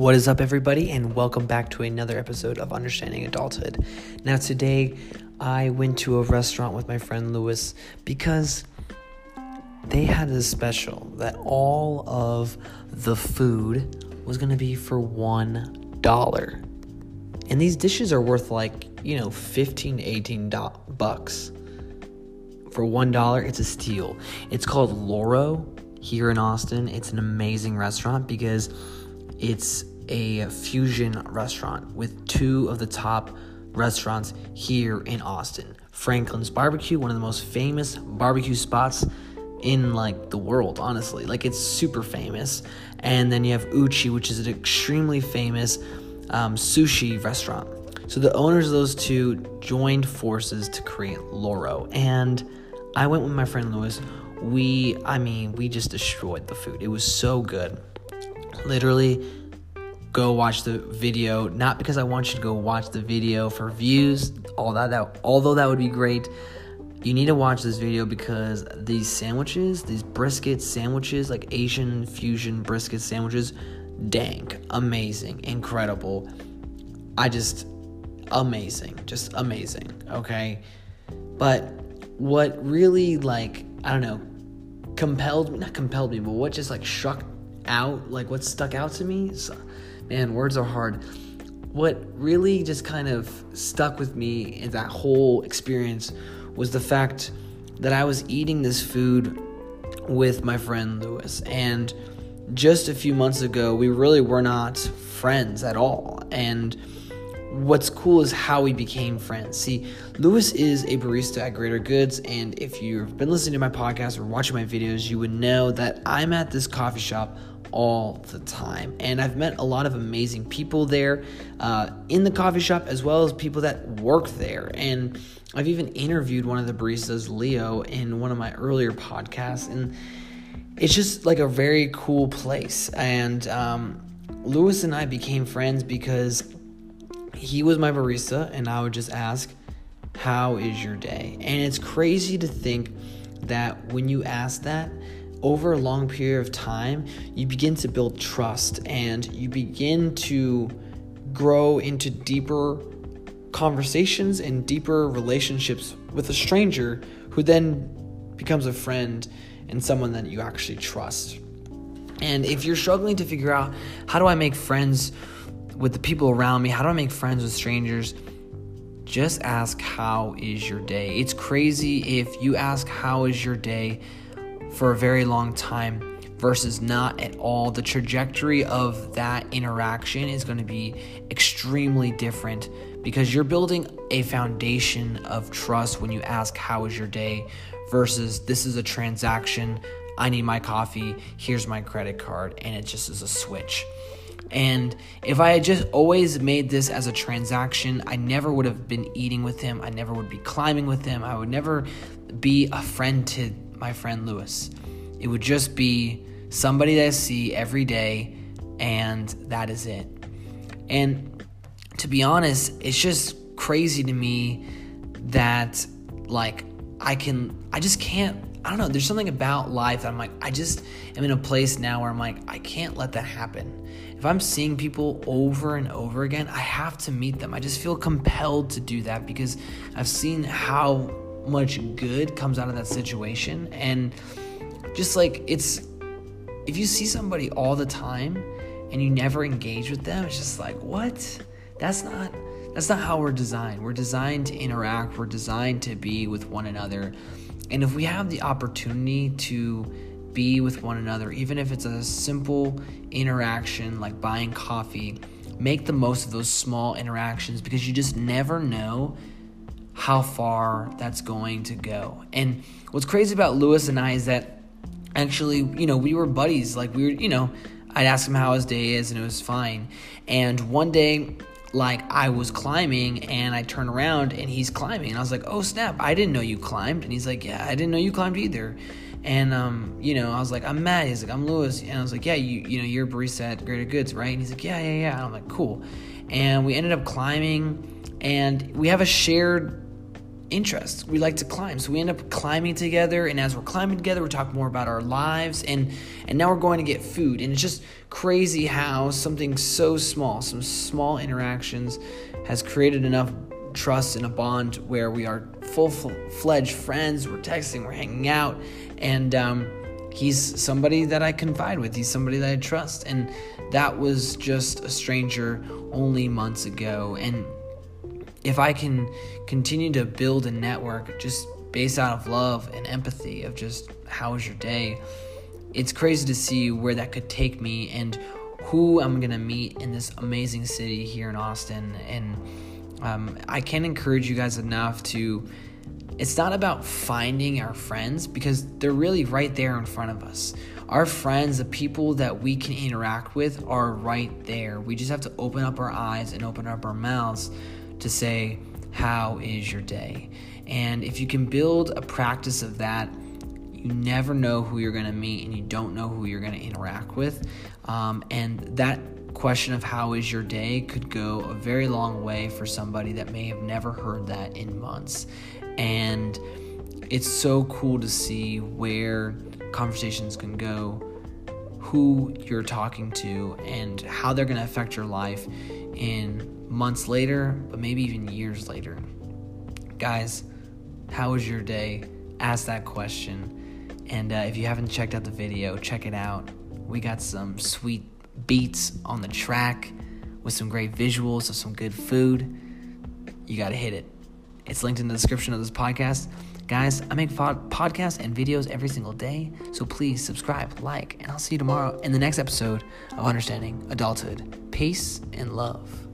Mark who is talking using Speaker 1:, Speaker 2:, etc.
Speaker 1: What is up, everybody, and welcome back to another episode of Understanding Adulthood. Now, today I went to a restaurant with my friend Lewis because they had a special that all of the food was going to be for one dollar. And these dishes are worth like, you know, 15 to 18 do- bucks. For one dollar, it's a steal. It's called Loro here in Austin. It's an amazing restaurant because it's a fusion restaurant with two of the top restaurants here in Austin. Franklin's Barbecue, one of the most famous barbecue spots in like the world, honestly. Like it's super famous. And then you have Uchi, which is an extremely famous um, sushi restaurant. So the owners of those two joined forces to create Loro. And I went with my friend Lewis. We, I mean, we just destroyed the food. It was so good. Literally, go watch the video. Not because I want you to go watch the video for views, all that, that although that would be great. You need to watch this video because these sandwiches, these brisket sandwiches, like Asian fusion brisket sandwiches, dank, amazing, incredible. I just amazing, just amazing, okay? But what really like, I don't know, compelled me, not compelled me, but what just like struck out, like what stuck out to me, is, man, words are hard. What really just kind of stuck with me in that whole experience was the fact that I was eating this food with my friend Lewis. And just a few months ago, we really were not friends at all. And what's cool is how we became friends. See, Lewis is a barista at Greater Goods, and if you've been listening to my podcast or watching my videos, you would know that I'm at this coffee shop all the time. And I've met a lot of amazing people there uh, in the coffee shop, as well as people that work there. And I've even interviewed one of the baristas, Leo, in one of my earlier podcasts. And it's just like a very cool place. And um, Lewis and I became friends because he was my barista, and I would just ask, How is your day? And it's crazy to think that when you ask that, over a long period of time, you begin to build trust and you begin to grow into deeper conversations and deeper relationships with a stranger who then becomes a friend and someone that you actually trust. And if you're struggling to figure out how do I make friends with the people around me, how do I make friends with strangers? Just ask, How is your day? It's crazy if you ask, How is your day? For a very long time versus not at all. The trajectory of that interaction is going to be extremely different because you're building a foundation of trust when you ask, How is your day? versus this is a transaction. I need my coffee. Here's my credit card. And it just is a switch. And if I had just always made this as a transaction, I never would have been eating with him. I never would be climbing with him. I would never be a friend to my friend Lewis. It would just be somebody that I see every day, and that is it. And to be honest, it's just crazy to me that, like, I can, I just can't, I don't know, there's something about life that I'm like, I just am in a place now where I'm like, I can't let that happen. If I'm seeing people over and over again, I have to meet them. I just feel compelled to do that because I've seen how much good comes out of that situation. And just like it's if you see somebody all the time and you never engage with them it's just like what? That's not that's not how we're designed. We're designed to interact. We're designed to be with one another. And if we have the opportunity to be with one another even if it's a simple interaction like buying coffee make the most of those small interactions because you just never know how far that's going to go. And what's crazy about Lewis and I is that actually, you know, we were buddies. Like, we were, you know, I'd ask him how his day is, and it was fine. And one day, like, I was climbing, and I turn around, and he's climbing. And I was like, oh, snap, I didn't know you climbed. And he's like, yeah, I didn't know you climbed either. And um, you know, I was like, I'm Matt. He's like, I'm Lewis. And I was like, yeah, you you know, you're a barista at Greater Goods, right? And he's like, yeah, yeah, yeah. And I'm like, cool. And we ended up climbing, and we have a shared interests. We like to climb. So we end up climbing together and as we're climbing together, we talk more about our lives and and now we're going to get food. And it's just crazy how something so small, some small interactions has created enough trust and a bond where we are full-fledged friends, we're texting, we're hanging out and um, he's somebody that I confide with. He's somebody that I trust and that was just a stranger only months ago and if I can continue to build a network just based out of love and empathy of just how was your day, it's crazy to see where that could take me and who I'm gonna meet in this amazing city here in Austin. And um, I can't encourage you guys enough to. It's not about finding our friends because they're really right there in front of us. Our friends, the people that we can interact with, are right there. We just have to open up our eyes and open up our mouths to say, How is your day? And if you can build a practice of that, you never know who you're going to meet and you don't know who you're going to interact with. Um, and that question of how is your day could go a very long way for somebody that may have never heard that in months. And it's so cool to see where conversations can go, who you're talking to, and how they're going to affect your life in months later, but maybe even years later. Guys, how was your day? Ask that question. And uh, if you haven't checked out the video, check it out. We got some sweet beats on the track with some great visuals of some good food. You got to hit it. It's linked in the description of this podcast. Guys, I make podcasts and videos every single day, so please subscribe, like, and I'll see you tomorrow in the next episode of Understanding Adulthood. Peace and love.